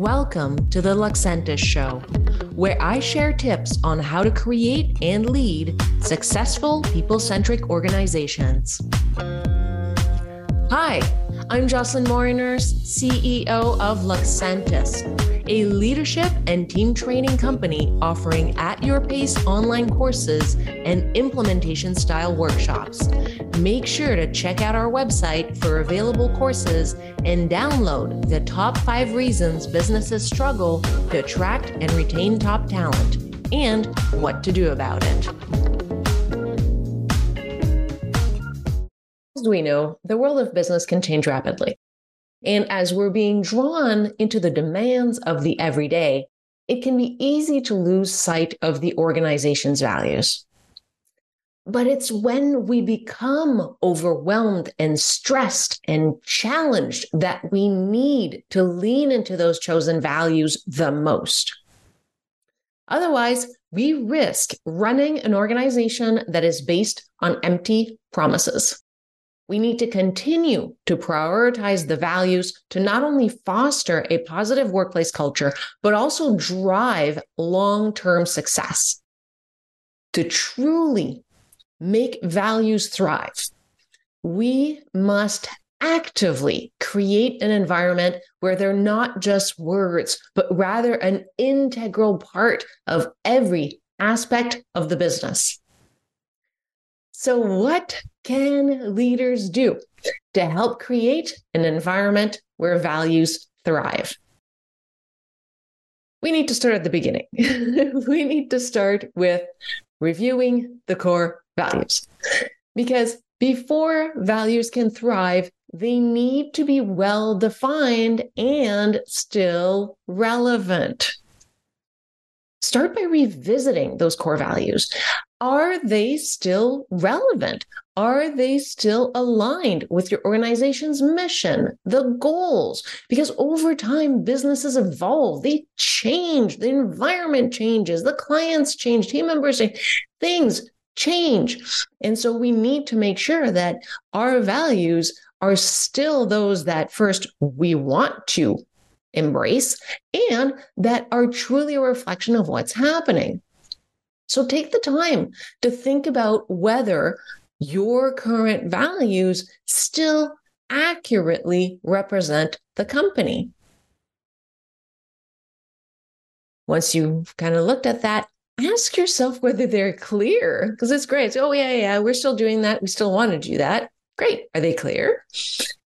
Welcome to the Loxentus Show, where I share tips on how to create and lead successful people centric organizations. Hi, I'm Jocelyne Morin-Nurse, CEO of Loxentus, a leadership and team training company offering at your pace online courses and implementation style workshops. Make sure to check out our website for available courses and download the top five reasons businesses struggle to attract and retain top talent and what to do about it. As we know, the world of business can change rapidly. And as we're being drawn into the demands of the everyday, it can be easy to lose sight of the organization's values. But it's when we become overwhelmed and stressed and challenged that we need to lean into those chosen values the most. Otherwise, we risk running an organization that is based on empty promises. We need to continue to prioritize the values to not only foster a positive workplace culture, but also drive long term success. To truly make values thrive, we must actively create an environment where they're not just words, but rather an integral part of every aspect of the business. So, what can leaders do to help create an environment where values thrive? We need to start at the beginning. we need to start with reviewing the core values. Because before values can thrive, they need to be well defined and still relevant. Start by revisiting those core values. Are they still relevant? Are they still aligned with your organization's mission, the goals? Because over time, businesses evolve, they change, the environment changes, the clients change, team members change, things change. And so we need to make sure that our values are still those that first we want to embrace and that are truly a reflection of what's happening. So take the time to think about whether your current values still accurately represent the company. Once you've kind of looked at that, ask yourself whether they're clear because it's great. oh, yeah, yeah, we're still doing that. We still want to do that. Great. Are they clear?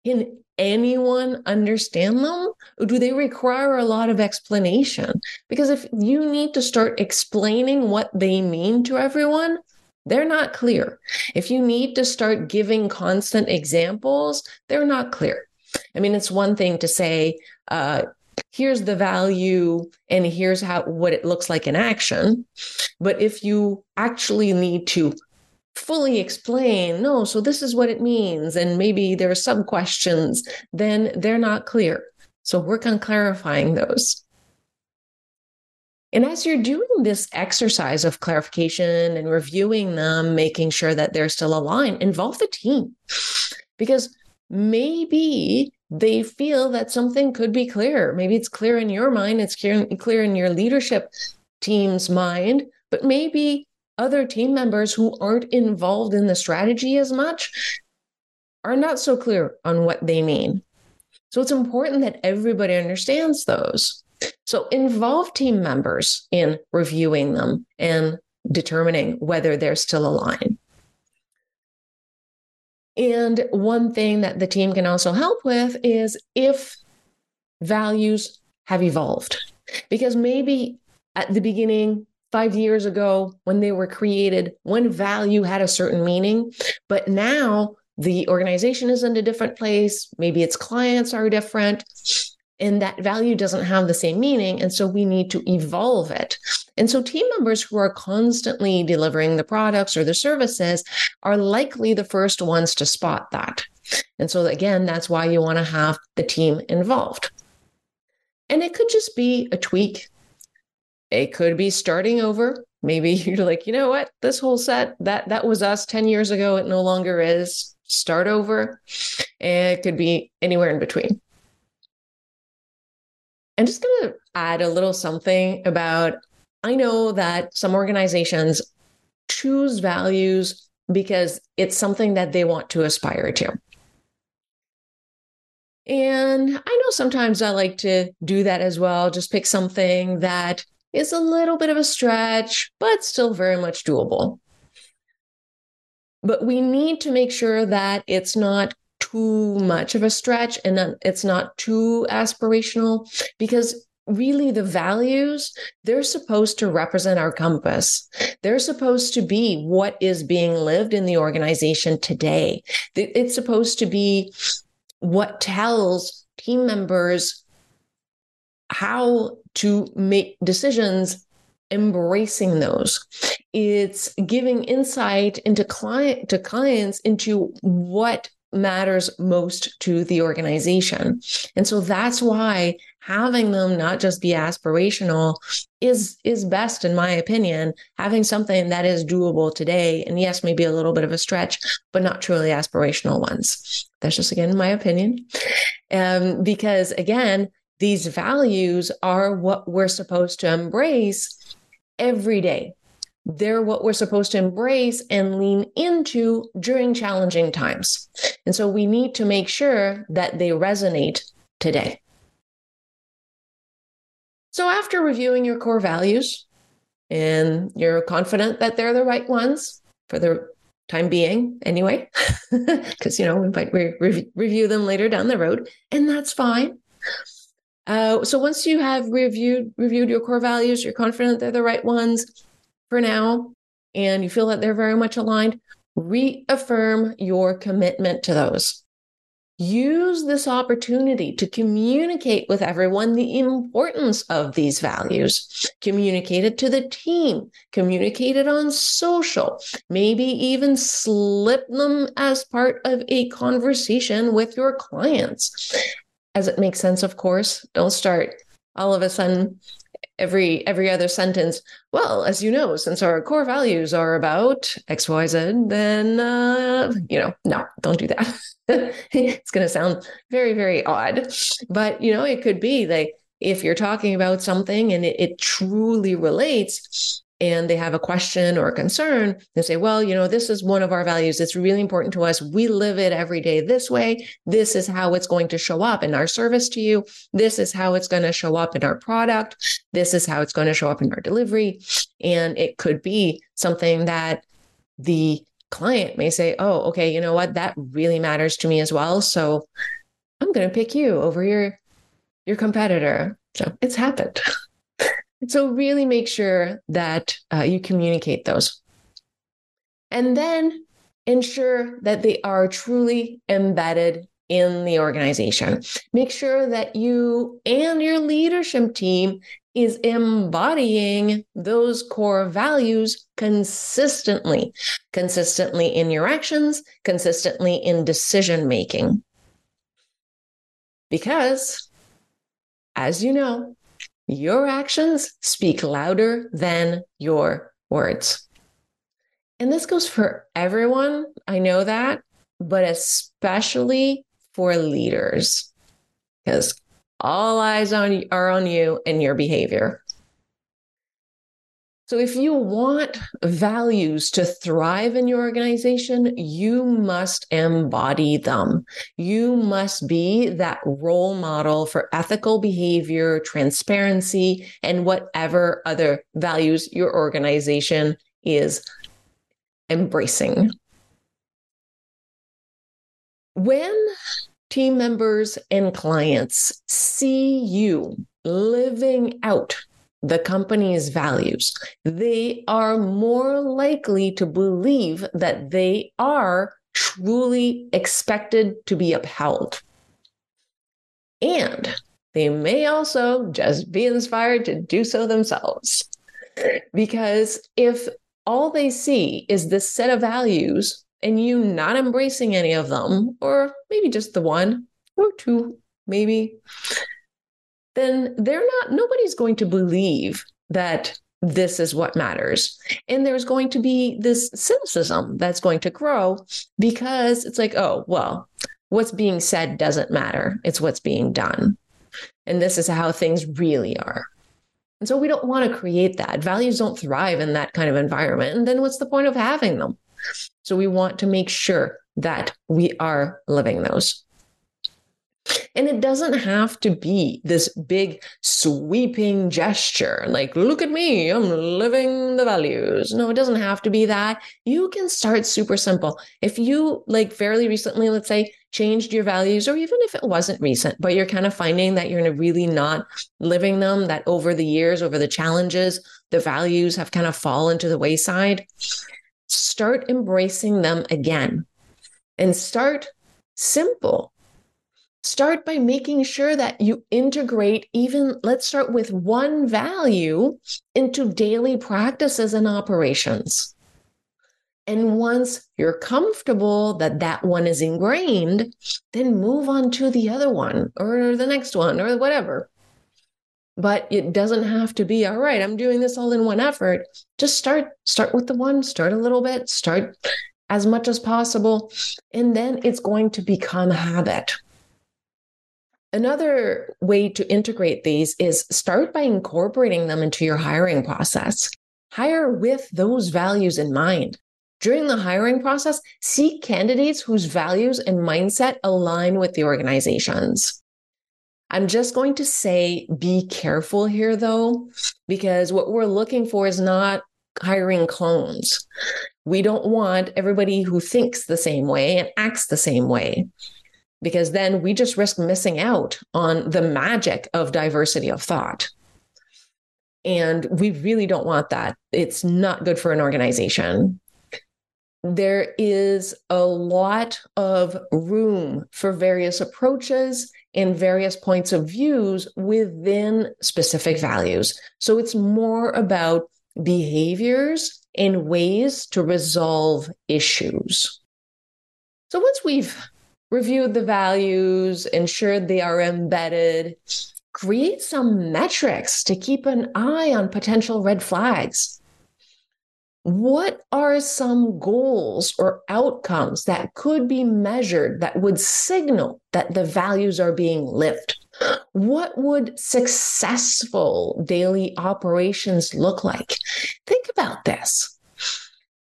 Can anyone understand them? Or do they require a lot of explanation? Because if you need to start explaining what they mean to everyone, they're not clear. If you need to start giving constant examples, they're not clear. I mean, it's one thing to say, uh, here's the value and here's how what it looks like in action but if you actually need to fully explain, no, so this is what it means, and maybe there are some questions, then they're not clear. So work on clarifying those. And as you're doing this exercise of clarification and reviewing them, making sure that they're still aligned, involve the team because maybe they feel that something could be clear. Maybe it's clear in your mind, it's clear, clear in your leadership team's mind, but maybe other team members who aren't involved in the strategy as much are not so clear on what they mean. So it's important that everybody understands those. So involve team members in reviewing them and determining whether they're still aligned. And one thing that the team can also help with is if values have evolved. Because maybe at the beginning, five years ago when they were created, one value had a certain meaning, but now the organization is in a different place. Maybe its clients are different, and that value doesn't have the same meaning. And so we need to evolve it. And so team members who are constantly delivering the products or the services are likely the first ones to spot that. And so, again, that's why you want to have the team involved. And it could just be a tweak it could be starting over. Maybe you're like, you know what? This whole set that that was us 10 years ago. It no longer is. Start over. It could be anywhere in between. I'm just going to add a little something about I know that some organizations choose values because it's something that they want to aspire to. And I know sometimes I like to do that as well, just pick something that is a little bit of a stretch, but still very much doable. But we need to make sure that it's not too much of a stretch and that it's not too aspirational because really the values they're supposed to represent our compass they're supposed to be what is being lived in the organization today it's supposed to be what tells team members how to make decisions embracing those. It's giving insight into client to clients into what matters most to the organization. And so that's why having them not just be aspirational is is best in my opinion. Having something that is doable today and yes maybe a little bit of a stretch but not truly aspirational ones. That's just again my opinion. Um, because again these values are what we're supposed to embrace every day they're what we're supposed to embrace and lean into during challenging times. And so we need to make sure that they resonate today. So, after reviewing your core values and you're confident that they're the right ones for the time being, anyway, because, you know, we might re- review them later down the road, and that's fine. Uh, so once you have reviewed reviewed your core values, you're confident they're the right ones for now and you feel that they're very much aligned, reaffirm your commitment to those. Use this opportunity to communicate with everyone the importance of these values. Communicate it to the team, communicate it on social, maybe even slip them as part of a conversation with your clients. As it makes sense, of course. Don't start all of a sudden every every other sentence well as you know since our core values are about xyz then uh, you know no don't do that it's going to sound very very odd but you know it could be like if you're talking about something and it, it truly relates and they have a question or a concern, they say, well, you know, this is one of our values. It's really important to us. We live it every day this way. This is how it's going to show up in our service to you. This is how it's going to show up in our product. This is how it's going to show up in our delivery. And it could be something that the client may say, oh, okay, you know what? That really matters to me as well. So I'm going to pick you over your your competitor. So it's happened. So, really make sure that uh, you communicate those. And then ensure that they are truly embedded in the organization. Make sure that you and your leadership team is embodying those core values consistently, consistently in your actions, consistently in decision making. Because, as you know, your actions speak louder than your words. And this goes for everyone. I know that, but especially for leaders, because all eyes on are on you and your behavior. So, if you want values to thrive in your organization, you must embody them. You must be that role model for ethical behavior, transparency, and whatever other values your organization is embracing. When team members and clients see you living out the company's values, they are more likely to believe that they are truly expected to be upheld. And they may also just be inspired to do so themselves. Because if all they see is this set of values and you not embracing any of them, or maybe just the one or two, maybe, then they're not, nobody's going to believe that this is what matters. And there's going to be this cynicism that's going to grow because it's like, oh, well, what's being said doesn't matter. It's what's being done. and this is how things really are. And so we don't want to create that. Values don't thrive in that kind of environment. And then what's the point of having them? So we want to make sure that we are living those. And it doesn't have to be this big sweeping gesture, like, look at me, I'm living the values. No, it doesn't have to be that. You can start super simple. If you, like, fairly recently, let's say, changed your values, or even if it wasn't recent, but you're kind of finding that you're really not living them, that over the years, over the challenges, the values have kind of fallen to the wayside, start embracing them again and start simple start by making sure that you integrate even let's start with one value into daily practices and operations. And once you're comfortable that that one is ingrained then move on to the other one or the next one or whatever. But it doesn't have to be all right i'm doing this all in one effort. Just start start with the one start a little bit start as much as possible and then it's going to become habit Another way to integrate these is start by incorporating them into your hiring process. Hire with those values in mind. During the hiring process, seek candidates whose values and mindset align with the organization's. I'm just going to say be careful here, though, because what we're looking for is not hiring clones. We don't want everybody who thinks the same way and acts the same way because then we just risk missing out on the magic of diversity of thought. And we really don't want that. It's not good for an organization. There is a lot of room for various approaches and various points of views within specific values. So it's more about behaviors and ways to resolve issues. So once we've reviewed the values, ensured they are embedded, create some metrics to keep an eye on potential red flags. What are some goals or outcomes that could be measured that would signal that the values are being lived? What would successful daily operations look like? Think about this.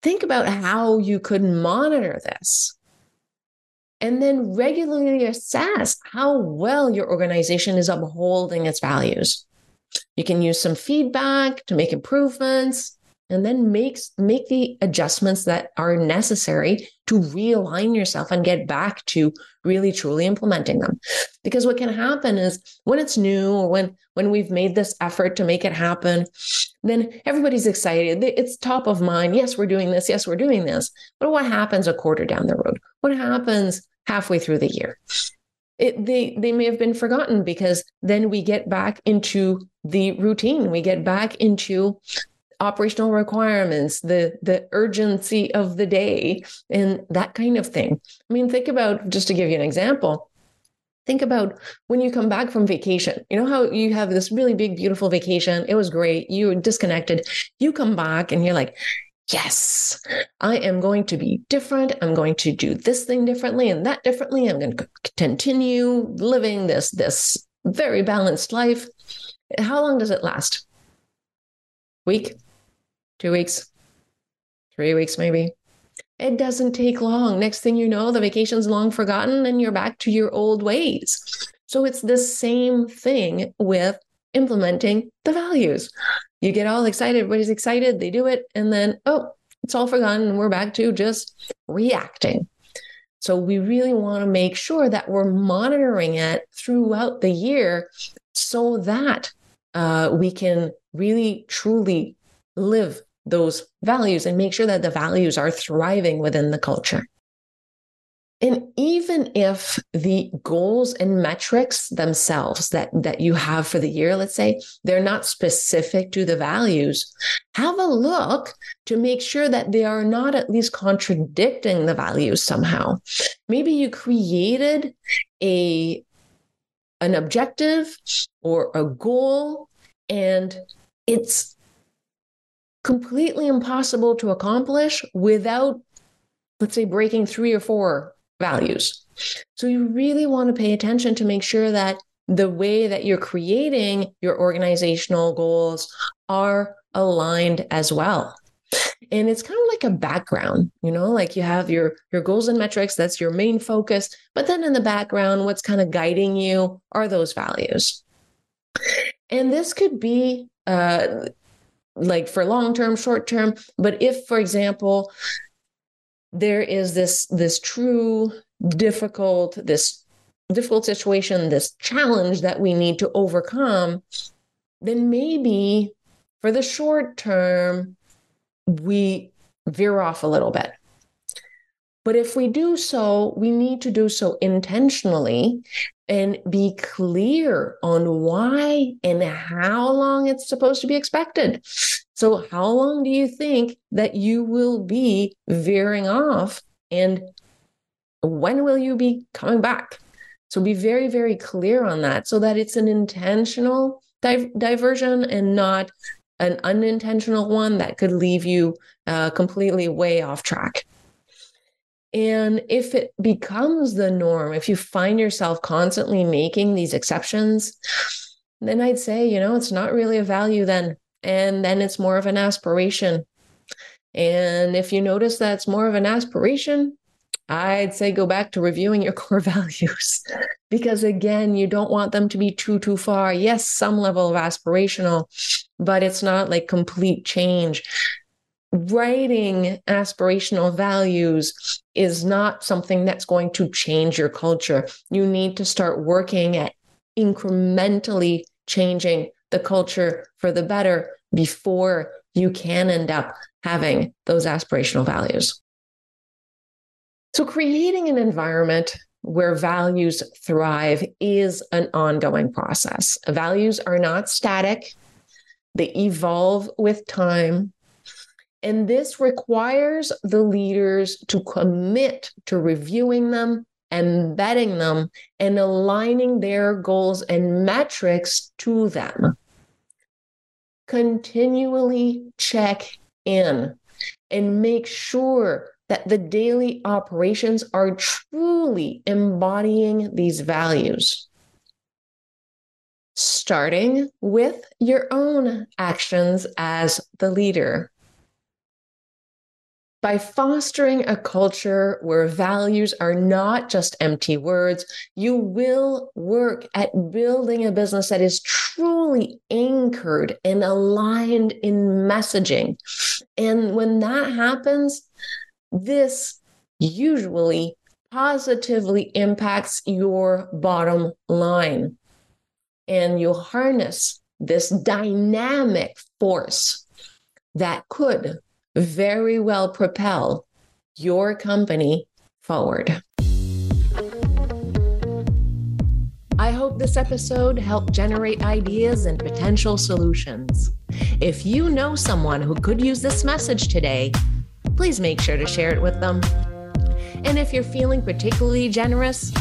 Think about how you could monitor this and then regularly assess how well your organization is upholding its values. You can use some feedback to make improvements and then make, make the adjustments that are necessary to realign yourself and get back to really truly implementing them. Because what can happen is when it's new or when when we've made this effort to make it happen, then everybody's excited. It's top of mind. Yes, we're doing this. Yes, we're doing this. But what happens a quarter down the road? What happens halfway through the year. It, they they may have been forgotten because then we get back into the routine. We get back into operational requirements, the the urgency of the day, and that kind of thing. I mean, think about just to give you an example. Think about when you come back from vacation. You know how you have this really big, beautiful vacation. It was great. You were disconnected. You come back and you're like, yes, I am going to be different. I'm going to do this thing differently and that differently. I'm going to continue living this this very balanced life. How long does it last? Week? 2 weeks? 3 weeks maybe? It doesn't take long. Next thing you know, the vacation's long forgotten and you're back to your old ways. So it's the same thing with implementing the values you get all excited, everybody's excited, they do it, and then, oh, it's all forgotten, and we're back to just reacting. So we really want to make sure that we're monitoring it throughout the year so that uh, we can really truly live those values and make sure that the values are thriving within the culture. And even if the goals and metrics themselves that, that you have for the year, let's say, they're not specific to the values, have a look to make sure that they are not at least contradicting the values somehow. Maybe you created a an objective or a goal and it's completely impossible to accomplish without let's say breaking three or four values. So you really want to pay attention to make sure that the way that you're creating your organizational goals are aligned as well and it's kind of like a background you know like you have your your goals and metrics that's your main focus but then in the background what's kind of guiding you are those values and this could be uh like for long term short term. But if for example there is this this true difficult this difficult situation this challenge that we need to overcome then maybe for the short term we veer off a little bit but if we do so, we need to do so intentionally and be clear on why and how long it's supposed to be expected. So, how long do you think that you will be veering off? And when will you be coming back? So, be very, very clear on that so that it's an intentional di- diversion and not an unintentional one that could leave you uh, completely way off track. And if it becomes the norm, if you find yourself constantly making these exceptions, then I'd say, you know, it's not really a value then. And then it's more of an aspiration. And if you notice that it's more of an aspiration, I'd say go back to reviewing your core values because again, you don't want them to be too, too far. Yes, some level of aspirational, but it's not like complete change writing aspirational values is not something that's going to change your culture. You need to start working at incrementally changing the culture for the better before you can end up having those aspirational values. So, creating an environment where values thrive is an ongoing process. Values are not static, they evolve with time and this requires the leaders to commit to reviewing them, embedding them, and aligning their goals and metrics to them. Continually check in and make sure that the daily operations are truly embodying these values. Starting with your own actions as the leader by fostering a culture where values are not just empty words, you will work at building a business that is truly anchored and aligned in messaging. And when that happens, this usually positively impacts your bottom line. And you'll harness this dynamic force that could very well propel your company forward. I hope this episode helped generate ideas and potential solutions. If you know someone who could use this message today, please make sure to share it with them. And if you're feeling particularly generous,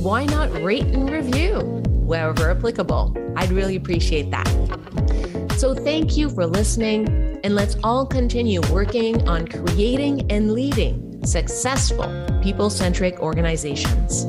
why not rate and review wherever applicable? I'd really appreciate that. So, thank you for listening, and let's all continue working on creating and leading successful people centric organizations.